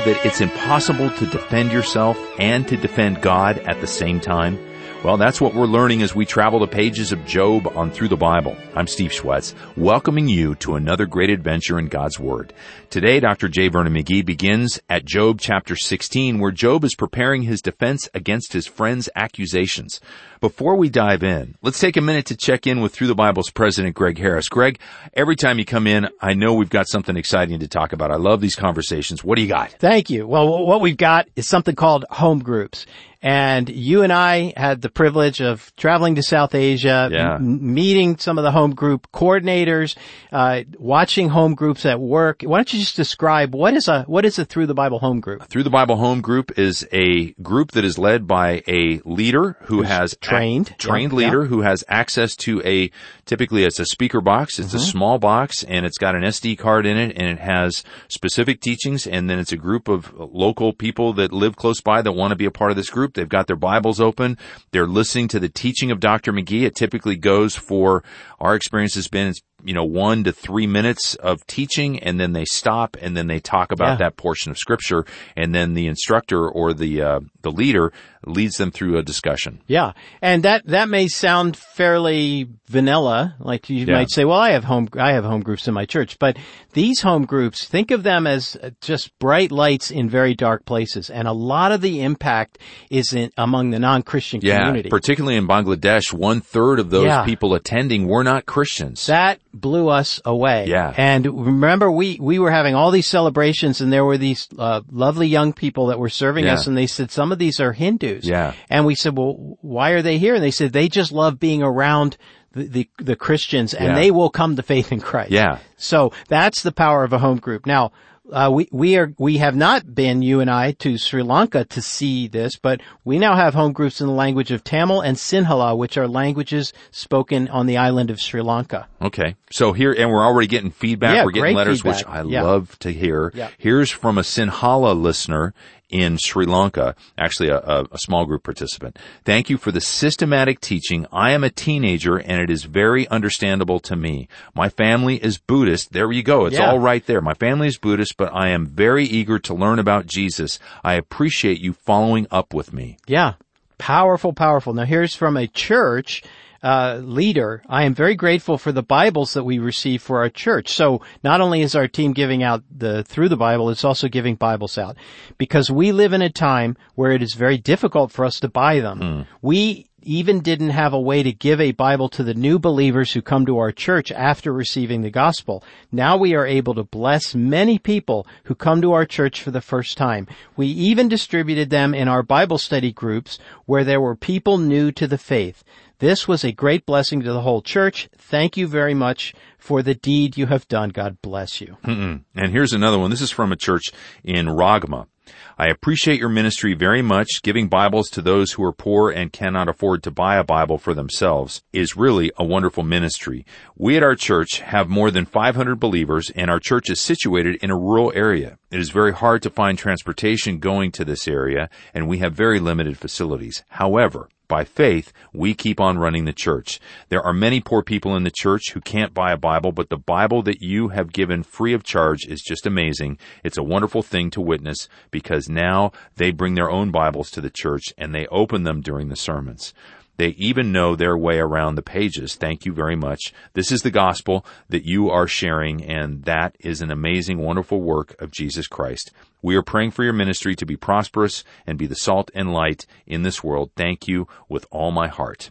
that it's impossible to defend yourself and to defend God at the same time? Well, that's what we're learning as we travel the pages of Job on Through the Bible. I'm Steve Schwetz, welcoming you to another great adventure in God's Word. Today, Dr. J. Vernon McGee begins at Job chapter 16, where Job is preparing his defense against his friend's accusations. Before we dive in, let's take a minute to check in with Through the Bible's president, Greg Harris. Greg, every time you come in, I know we've got something exciting to talk about. I love these conversations. What do you got? Thank you. Well, what we've got is something called home groups. And you and I had the privilege of traveling to South Asia, Yeah. m- meeting some of the home group coordinators, uh, watching home groups at work. Why don't you just describe what is a what is a Through the Bible home group? Through the Bible Home Group is a group that is led by a leader who has trained. trained Yeah, leader who has access to a typically it's a speaker box. It's a small box and it's got an SD card in it and it has specific teachings and then it's a group of local people that live close by that want to be a part of this group. They've got their Bibles open. They're listening to the teaching of Dr. McGee. It typically goes for our experience has been it's you know, one to three minutes of teaching and then they stop and then they talk about Yeah. that portion of scripture and then the instructor or the, uh, the leader leads them through a discussion. Yeah. And that, that may sound fairly vanilla. Like you Yeah. might say, well, I have home, I have home groups in my church, but these home groups, think of them as just bright lights in very dark places. And a lot of the impact is in, among the non-Christian Yeah. community. Particularly in Bangladesh, one third of those Yeah. people attending were not Christians. That blew us away. Yeah. And remember, we, we were having all these celebrations and there were these, uh, lovely young people that were serving Yeah. us and they said, some of these are Hindus. Yeah. And we said, well, why are they here? And they said, they just love being around the, the, the Christians and Yeah. they will come to faith in Christ. Yeah. So that's the power of a home group. Now, uh, we, we are, we have not been, you and I, to Sri Lanka to see this, but we now have home groups in the language of Tamil and Sinhala, which are languages spoken on the island of Sri Lanka. Okay. So here, and we're already getting feedback. Yeah, we're getting letters, feedback. which I Yeah. love to hear. Yeah. Here's from a Sinhala listener in Sri Lanka, actually a, a, small group participant. Thank you for the systematic teaching. I am a teenager and it is very understandable to me. My family is Buddhist. There you go. It's Yeah. all right there. My family is Buddhist, but I am very eager to learn about Jesus. I appreciate you following up with me. Yeah. Powerful, powerful. Now here's from a church uh, leader. I am very grateful for the Bibles that we receive for our church. So not only is our team giving out the through the Bible, it's also giving Bibles out because we live in a time where it is very difficult for us to buy them. We even didn't have a way to give a Bible to the new believers who come to our church after receiving the gospel. Now we are able to bless many people who come to our church for the first time. We even distributed them in our Bible study groups where there were people new to the faith. This was a great blessing to the whole church. Thank you very much for the deed you have done. God bless you. And here's another one. This is from a church in Ragma. I appreciate your ministry very much. Giving Bibles to those who are poor and cannot afford to buy a Bible for themselves is really a wonderful ministry. We at our church have more than 500 believers and our church is situated in a rural area. It is very hard to find transportation going to this area and we have very limited facilities. However, by faith, we keep on running the church. There are many poor people in the church who can't buy a Bible, but the Bible that you have given free of charge is just amazing. It's a wonderful thing to witness because now they bring their own Bibles to the church and they open them during the sermons. They even know their way around the pages. Thank you very much. This is the gospel that you are sharing, and that is an amazing, wonderful work of Jesus Christ. We are praying for your ministry to be prosperous and be the salt and light in this world. Thank you with all my heart.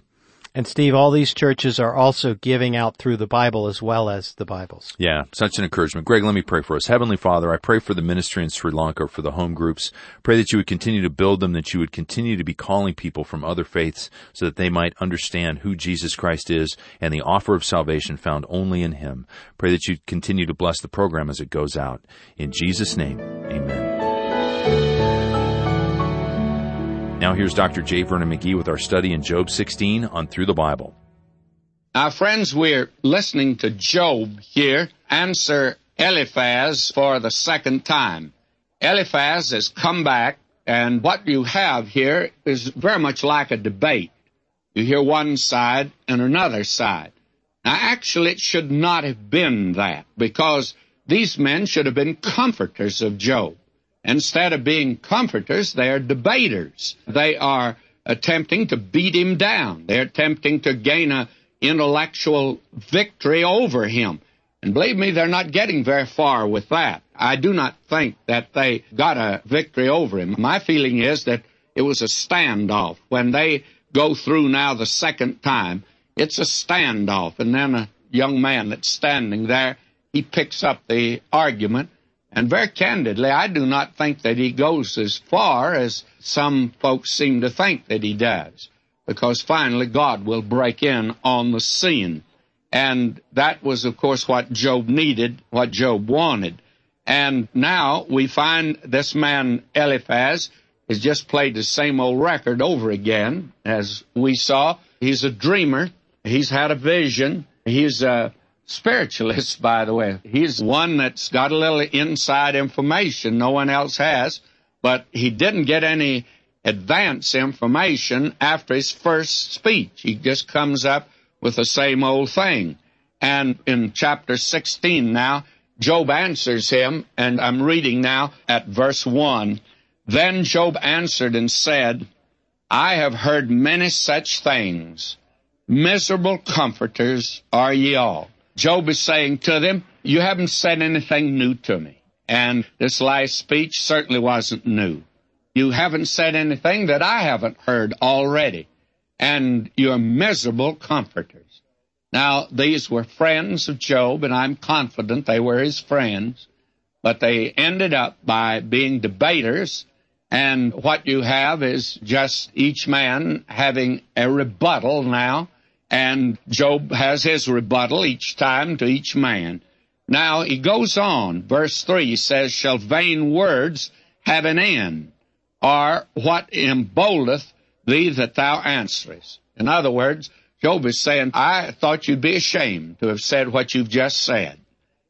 And Steve, all these churches are also giving out through the Bible as well as the Bibles. Yeah, such an encouragement. Greg, let me pray for us. Heavenly Father, I pray for the ministry in Sri Lanka, for the home groups. Pray that you would continue to build them, that you would continue to be calling people from other faiths so that they might understand who Jesus Christ is and the offer of salvation found only in Him. Pray that you continue to bless the program as it goes out. In Jesus' name, amen. Now here's Dr. J. Vernon McGee with our study in Job 16 on Through the Bible. Now, friends, we're listening to Job here answer Eliphaz for the second time. Eliphaz has come back, and what you have here is very much like a debate. You hear one side and another side. Now, actually, it should not have been that, because these men should have been comforters of Job. Instead of being comforters, they are debaters. They are attempting to beat him down. They're attempting to gain a intellectual victory over him. And believe me, they're not getting very far with that. I do not think that they got a victory over him. My feeling is that it was a standoff. When they go through now the second time, it's a standoff. And then a young man that's standing there, he picks up the argument. And very candidly, I do not think that he goes as far as some folks seem to think that he does. Because finally, God will break in on the scene. And that was, of course, what Job needed, what Job wanted. And now we find this man Eliphaz has just played the same old record over again. As we saw, he's a dreamer. He's had a vision. He's a spiritualist, by the way. He's one that's got a little inside information no one else has, but he didn't get any advance information after his first speech. He just comes up with the same old thing. And in chapter 16 now, Job answers him, and I'm reading now at verse 1. Then Job answered and said, I have heard many such things. Miserable comforters are ye all. Job is saying to them, You haven't said anything new to me. And this last speech certainly wasn't new. You haven't said anything that I haven't heard already. And you're miserable comforters. Now, these were friends of Job, and I'm confident they were his friends, but they ended up by being debaters and what you have is just each man having a rebuttal now, and Job has his rebuttal each time to each man. Now he goes on, verse 3 says, Shall vain words have an end? Or what emboldeth thee that thou answerest? In other words, Job is saying, I thought you'd be ashamed to have said what you've just said.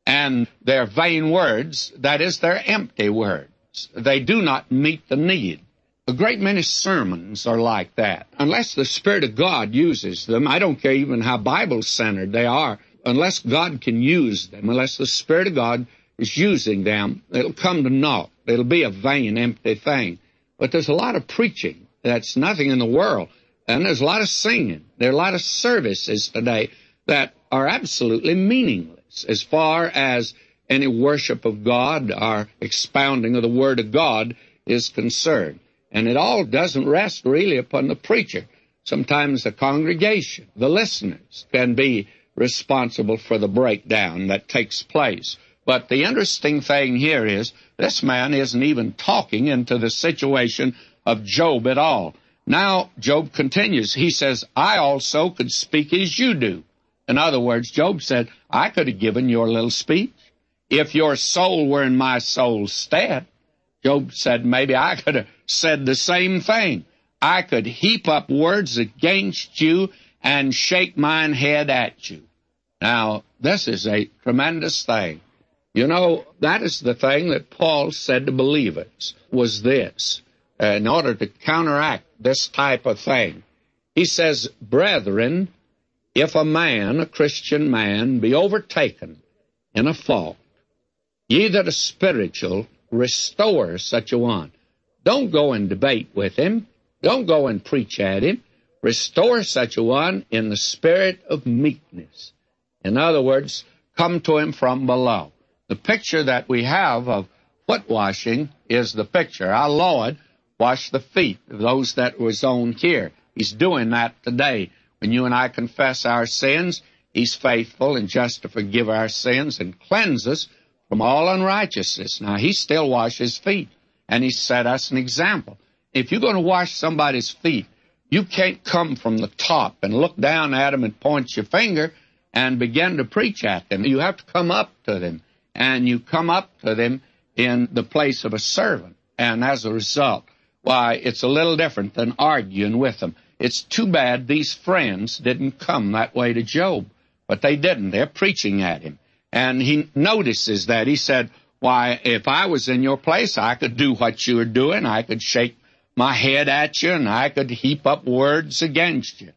And their vain words, that is, they're empty words. They do not meet the need. A great many sermons are like that. Unless the Spirit of God uses them, I don't care even how Bible centered they are, unless God can use them, unless the Spirit of God is using them, it'll come to naught. It'll be a vain, empty thing. But there's a lot of preaching that's nothing in the world. And there's a lot of singing. There are a lot of services today that are absolutely meaningless as far as any worship of God or expounding of the Word of God is concerned. And it all doesn't rest really upon the preacher. Sometimes the congregation, the listeners, can be responsible for the breakdown that takes place. But the interesting thing here is this man isn't even talking into the situation of Job at all. Now, Job continues. He says, I also could speak as you do. In other words, Job said, I could have given your little speech. If your soul were in my soul's stead, Job said, maybe I could have said the same thing. I could heap up words against you and shake mine head at you. Now, this is a tremendous thing. You know, that is the thing that Paul said to believers, was this, uh, in order to counteract this type of thing. He says, Brethren, if a man, a Christian man, be overtaken in a fault, Ye that are spiritual, restore such a one. Don't go and debate with him. Don't go and preach at him. Restore such a one in the spirit of meekness. In other words, come to him from below. The picture that we have of foot washing is the picture. Our Lord washed the feet of those that was on here. He's doing that today. When you and I confess our sins, He's faithful and just to forgive our sins and cleanse us from all unrighteousness. Now, he still washes feet, and he set us an example. If you're going to wash somebody's feet, you can't come from the top and look down at them and point your finger and begin to preach at them. You have to come up to them, and you come up to them in the place of a servant. And as a result, why, it's a little different than arguing with them. It's too bad these friends didn't come that way to Job, but they didn't. They're preaching at him. And he notices that. He said, Why, if I was in your place, I could do what you are doing. I could shake my head at you and I could heap up words against you.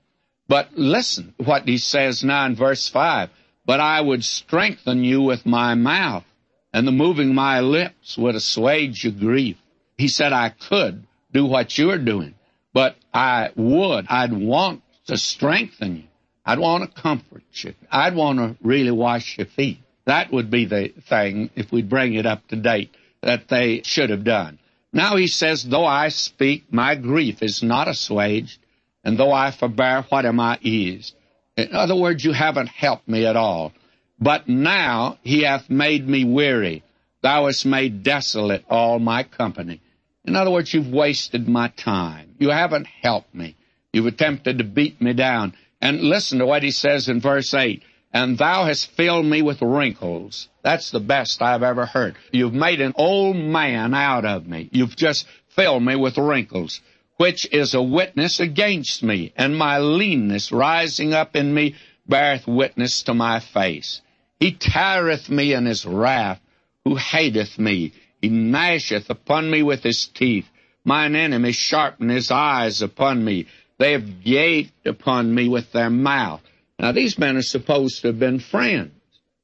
But listen what he says now in verse 5 But I would strengthen you with my mouth. and the moving my lips would assuage your grief. He said I could do what you're doing, but I would, I'd want to strengthen you. I'd want to comfort you. I'd want to really wash your feet. That would be the thing, if we bring it up to date, that they should have done. Now he says, though I speak, my grief is not assuaged, and though I forbear, what am I eased? In other words, you haven't helped me at all. But now he hath made me weary. Thou hast made desolate all my company. In other words, you've wasted my time. You haven't helped me. You've attempted to beat me down. And listen to what he says in verse 8. And thou hast filled me with wrinkles. That's the best I've ever heard. You've made an old man out of me. You've just filled me with wrinkles, which is a witness against me, and my leanness rising up in me beareth witness to my face. He tireth me in his wrath, who hateth me. He gnasheth upon me with his teeth. Mine enemies sharpen his eyes upon me. They have gaped upon me with their mouth. Now, these men are supposed to have been friends,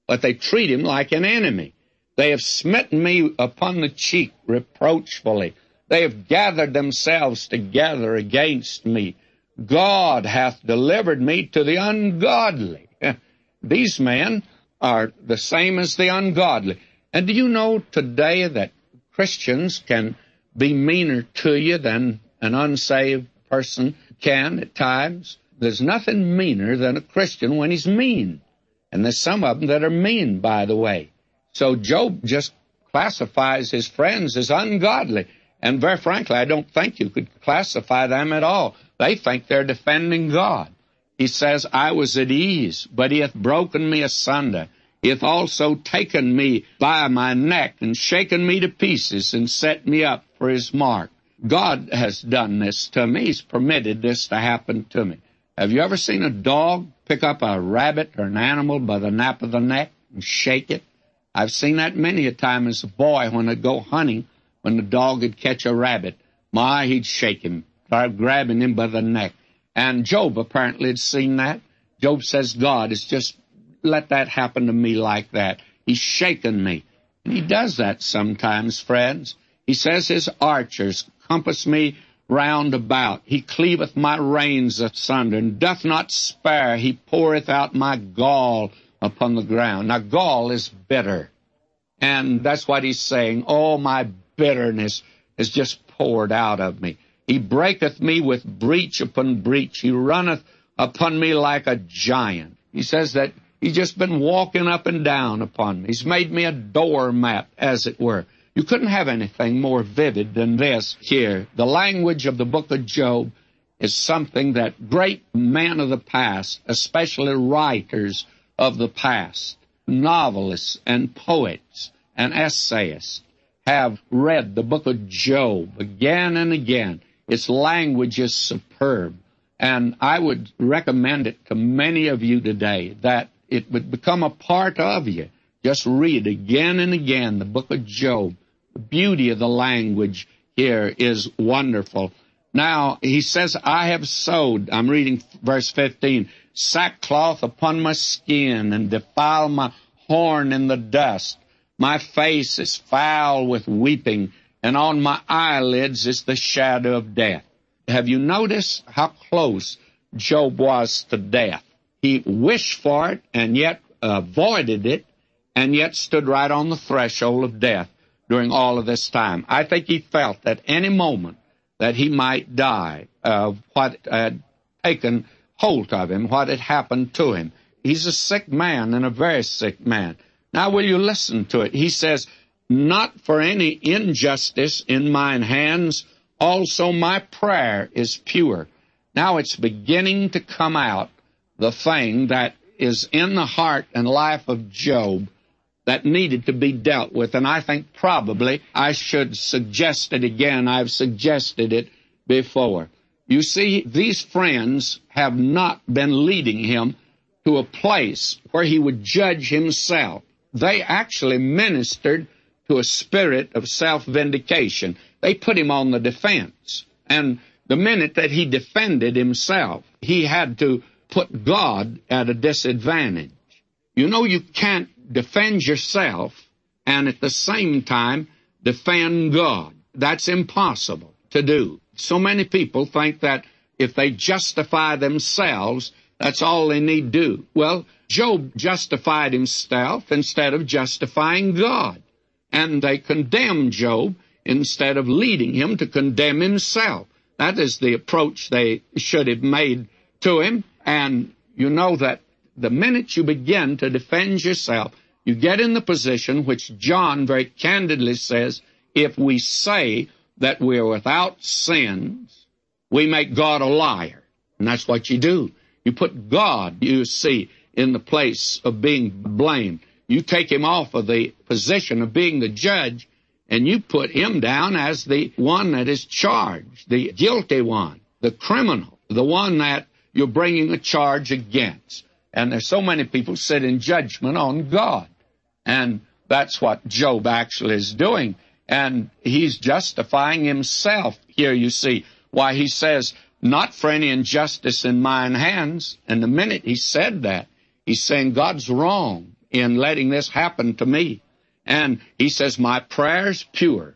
but they treat him like an enemy. They have smitten me upon the cheek reproachfully. They have gathered themselves together against me. God hath delivered me to the ungodly. These men are the same as the ungodly. And do you know today that Christians can be meaner to you than an unsaved person can at times. There's nothing meaner than a Christian when he's mean. And there's some of them that are mean, by the way. So Job just classifies his friends as ungodly. And very frankly, I don't think you could classify them at all. They think they're defending God. He says, I was at ease, but he hath broken me asunder. He hath also taken me by my neck and shaken me to pieces and set me up for his mark. God has done this to me. He's permitted this to happen to me. Have you ever seen a dog pick up a rabbit or an animal by the nape of the neck and shake it? I've seen that many a time as a boy when I'd go hunting, when the dog would catch a rabbit. My, he'd shake him, start grabbing him by the neck. And Job apparently had seen that. Job says, God has just let that happen to me like that. He's shaken me. And he does that sometimes, friends. He says his archers compass me round about. He cleaveth my reins asunder, and doth not spare. He poureth out my gall upon the ground. Now, gall is bitter. And that's what he's saying. All my bitterness is just poured out of me. He breaketh me with breach upon breach. He runneth upon me like a giant. He says that he's just been walking up and down upon me. He's made me a doormat, as it were. You couldn't have anything more vivid than this here. The language of the book of Job is something that great men of the past, especially writers of the past, novelists and poets and essayists, have read the book of Job again and again. Its language is superb. And I would recommend it to many of you today that it would become a part of you. Just read again and again the book of Job the beauty of the language here is wonderful. Now, he says, I have sewed, I'm reading verse 15, sackcloth upon my skin and defile my horn in the dust. My face is foul with weeping, and on my eyelids is the shadow of death. Have you noticed how close Job was to death? He wished for it and yet avoided it and yet stood right on the threshold of death during all of this time. I think he felt at any moment that he might die of what had taken hold of him, what had happened to him. He's a sick man and a very sick man. Now, will you listen to it? He says, Not for any injustice in mine hands, also my prayer is pure. Now it's beginning to come out, the thing that is in the heart and life of Job that needed to be dealt with. And I think probably I should suggest it again. I've suggested it before. You see, these friends have not been leading him to a place where he would judge himself. They actually ministered to a spirit of self-vindication. They put him on the defense. And the minute that he defended himself, he had to put God at a disadvantage. You know, you can't defend yourself and at the same time defend God. That's impossible to do. So many people think that if they justify themselves, that's all they need do. Well, Job justified himself instead of justifying God. And they condemned Job instead of leading him to condemn himself. That is the approach they should have made to him. And you know that the minute you begin to defend yourself, you get in the position which John very candidly says, if we say that we are without sins, we make God a liar. And that's what you do. You put God, you see, in the place of being blamed. You take him off of the position of being the judge and you put him down as the one that is charged, the guilty one, the criminal, the one that you're bringing a charge against. And there's so many people sit in judgment on God. And that's what Job actually is doing. And he's justifying himself here, you see, why he says, not for any injustice in mine hands. And the minute he said that, he's saying God's wrong in letting this happen to me. And he says, my prayer's pure.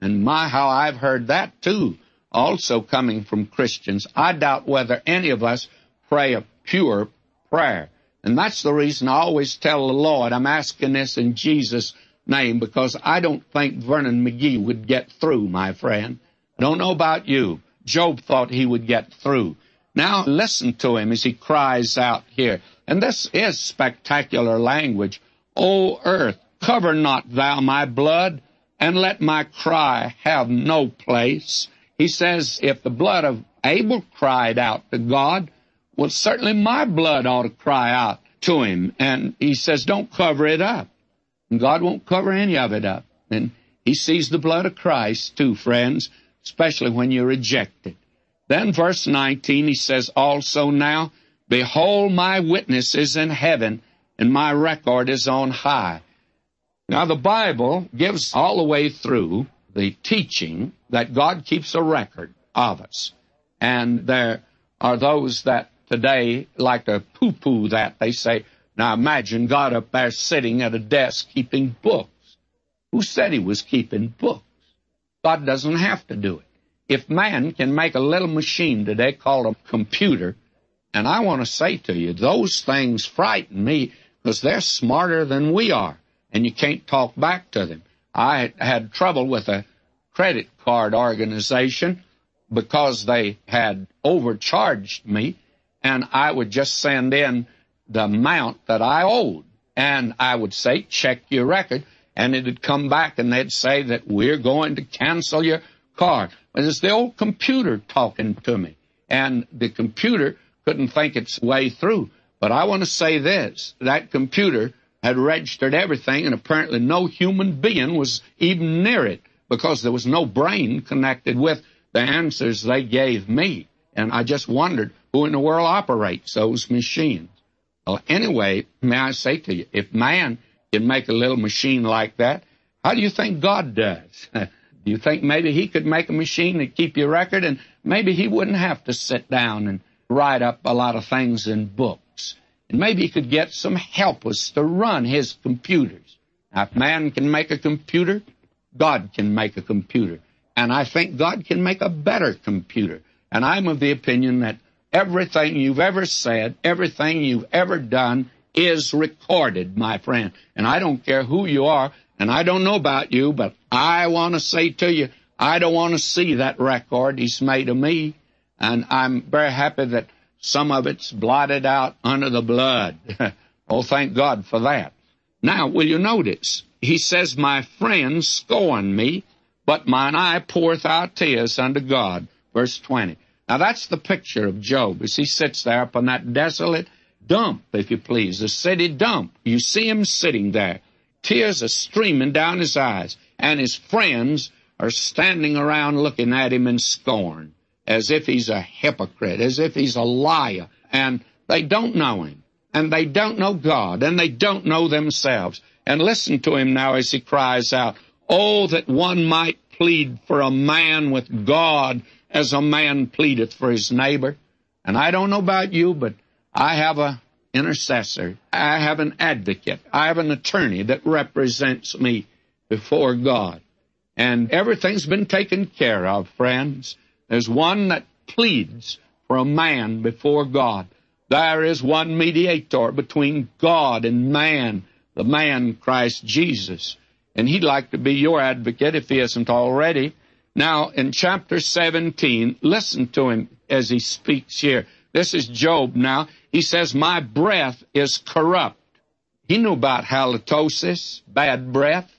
And my, how I've heard that too, also coming from Christians. I doubt whether any of us pray a pure prayer. And that's the reason I always tell the Lord, I'm asking this in Jesus' name because I don't think Vernon McGee would get through, my friend. I don't know about you. Job thought he would get through. Now listen to him as he cries out here. And this is spectacular language. O earth, cover not thou my blood, and let my cry have no place. He says, if the blood of Abel cried out to God, well, certainly my blood ought to cry out to him. And he says, don't cover it up. And God won't cover any of it up. And he sees the blood of Christ too, friends, especially when you reject it. Then verse 19, he says, also now, behold my witness is in heaven and my record is on high. Now the Bible gives all the way through the teaching that God keeps a record of us. And there are those that today like to poo-poo that. They say, now imagine God up there sitting at a desk keeping books. Who said he was keeping books? God doesn't have to do it. If man can make a little machine today called a computer, and I want to say to you, those things frighten me because they're smarter than we are, and you can't talk back to them. I had trouble with a credit card organization because they had overcharged me and I would just send in the amount that I owed. And I would say, check your record. And it'd come back and they'd say that we're going to cancel your card. But it's the old computer talking to me. And the computer couldn't think its way through. But I want to say this, that computer had registered everything and apparently no human being was even near it because there was no brain connected with the answers they gave me. And I just wondered who in the world operates those machines. Well, anyway, may I say to you, if man can make a little machine like that, how do you think God does? do you think maybe he could make a machine to keep your record and maybe he wouldn't have to sit down and write up a lot of things in books? And maybe he could get some helpers to run his computers. Now, if man can make a computer, God can make a computer. And I think God can make a better computer. And I'm of the opinion that Everything you've ever said, everything you've ever done is recorded, my friend. And I don't care who you are, and I don't know about you, but I want to say to you, I don't want to see that record he's made of me. And I'm very happy that some of it's blotted out under the blood. oh, thank God for that. Now, will you notice? He says, My friends scorn me, but mine eye poureth out tears unto God. Verse 20. Now that's the picture of Job as he sits there up on that desolate dump, if you please, the city dump. You see him sitting there. Tears are streaming down his eyes, and his friends are standing around looking at him in scorn, as if he's a hypocrite, as if he's a liar, and they don't know him, and they don't know God, and they don't know themselves. And listen to him now as he cries out, Oh, that one might plead for a man with God as a man pleadeth for his neighbor. And I don't know about you, but I have a intercessor. I have an advocate. I have an attorney that represents me before God. And everything's been taken care of, friends. There's one that pleads for a man before God. There is one mediator between God and man, the man Christ Jesus. And he'd like to be your advocate if he isn't already. Now, in chapter 17, listen to him as he speaks here. This is Job now. He says, My breath is corrupt. He knew about halitosis, bad breath,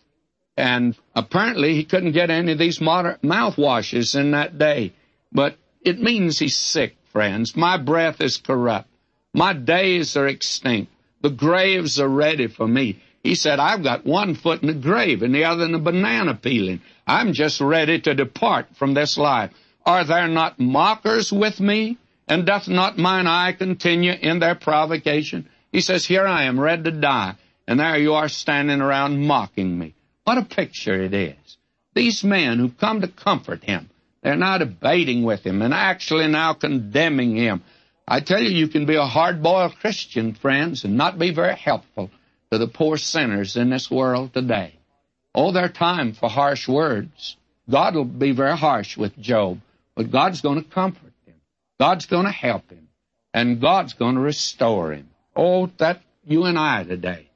and apparently he couldn't get any of these modern mouthwashes in that day. But it means he's sick, friends. My breath is corrupt. My days are extinct. The graves are ready for me. He said, I've got one foot in the grave and the other in a banana peeling. I'm just ready to depart from this life. Are there not mockers with me? And doth not mine eye continue in their provocation? He says, Here I am, ready to die, and there you are standing around mocking me. What a picture it is. These men who come to comfort him, they're now debating with him and actually now condemning him. I tell you, you can be a hard-boiled Christian, friends, and not be very helpful to the poor sinners in this world today. Oh, their time for harsh words. God will be very harsh with Job, but God's going to comfort him. God's going to help him. And God's going to restore him. Oh, that you and I today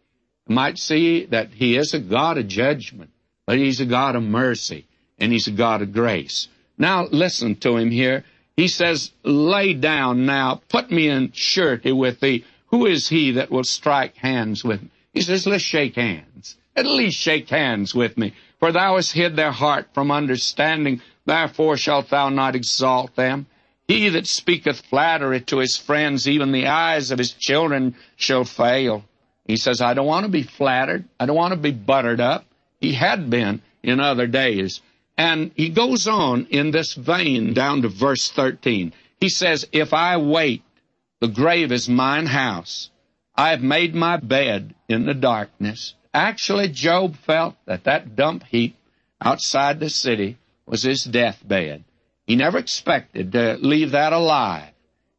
might see that He is a God of judgment, but He's a God of mercy, and He's a God of grace. Now listen to Him here. He says, lay down now, put me in surety with thee. Who is he that will strike hands with me? He says, let's shake hands. At least shake hands with me. For thou hast hid their heart from understanding, therefore shalt thou not exalt them. He that speaketh flattery to his friends, even the eyes of his children shall fail. He says, I don't want to be flattered. I don't want to be buttered up. He had been in other days. And he goes on in this vein down to verse 13. He says, If I wait, the grave is mine house. I have made my bed in the darkness. Actually, Job felt that that dump heap outside the city was his deathbed. He never expected to leave that alive.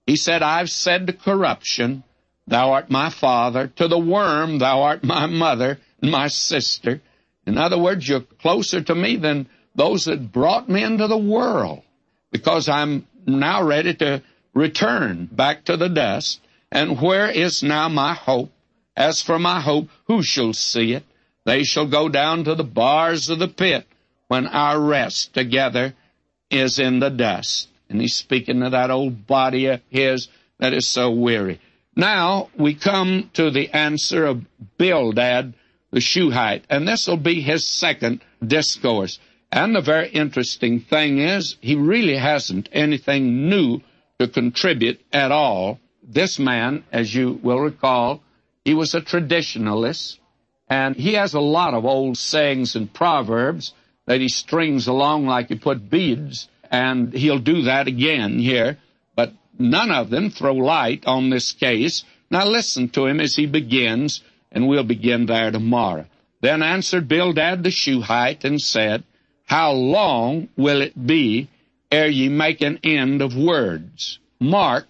He said, I've said to corruption, Thou art my father. To the worm, thou art my mother and my sister. In other words, you're closer to me than those that brought me into the world because I'm now ready to return back to the dust. And where is now my hope? As for my hope, who shall see it? They shall go down to the bars of the pit when our rest together is in the dust. And he's speaking of that old body of his that is so weary. Now we come to the answer of Bildad the Shuhite, and this will be his second discourse. And the very interesting thing is, he really hasn't anything new to contribute at all. This man, as you will recall, he was a traditionalist, and he has a lot of old sayings and proverbs that he strings along like he put beads, and he'll do that again here but none of them throw light on this case. Now listen to him as he begins, and we'll begin there tomorrow. Then answered Bildad the Shuhite and said, How long will it be ere ye make an end of words? Mark,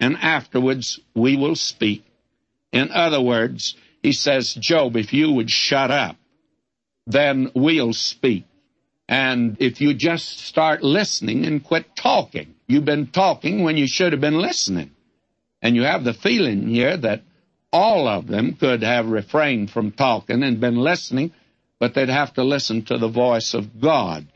and afterwards we will speak. In other words, he says, Job, if you would shut up, then we'll speak. And if you just start listening and quit talking, you've been talking when you should have been listening. And you have the feeling here that all of them could have refrained from talking and been listening, but they'd have to listen to the voice of God.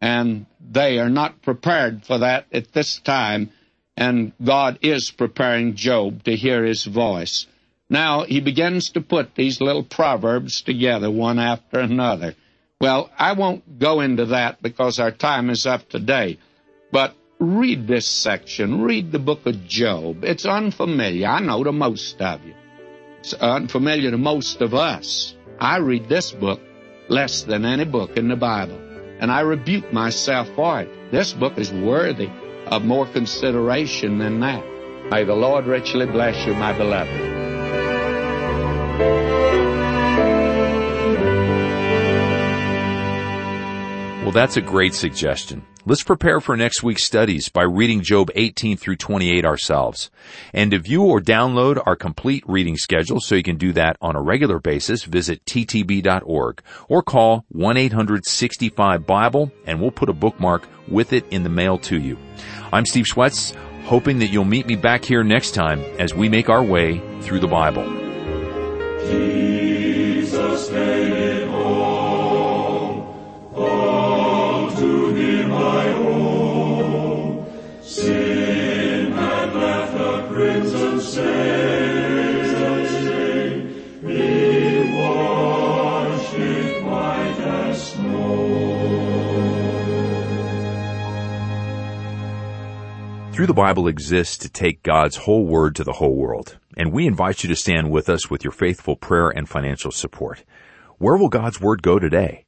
And they are not prepared for that at this time, and God is preparing Job to hear his voice. Now he begins to put these little proverbs together one after another. Well, I won't go into that because our time is up today. But read this section. Read the book of Job. It's unfamiliar. I know to most of you. It's unfamiliar to most of us. I read this book less than any book in the Bible. And I rebuke myself for it. This book is worthy of more consideration than that. May the Lord richly bless you, my beloved. Well, that's a great suggestion. Let's prepare for next week's studies by reading Job 18 through 28 ourselves. And to view or download our complete reading schedule so you can do that on a regular basis, visit ttb.org or call 1-865-BIBLE and we'll put a bookmark with it in the mail to you. I'm Steve Schwetz, hoping that you'll meet me back here next time as we make our way through the Bible. Jesus Through the Bible exists to take God's whole word to the whole world, and we invite you to stand with us with your faithful prayer and financial support. Where will God's word go today?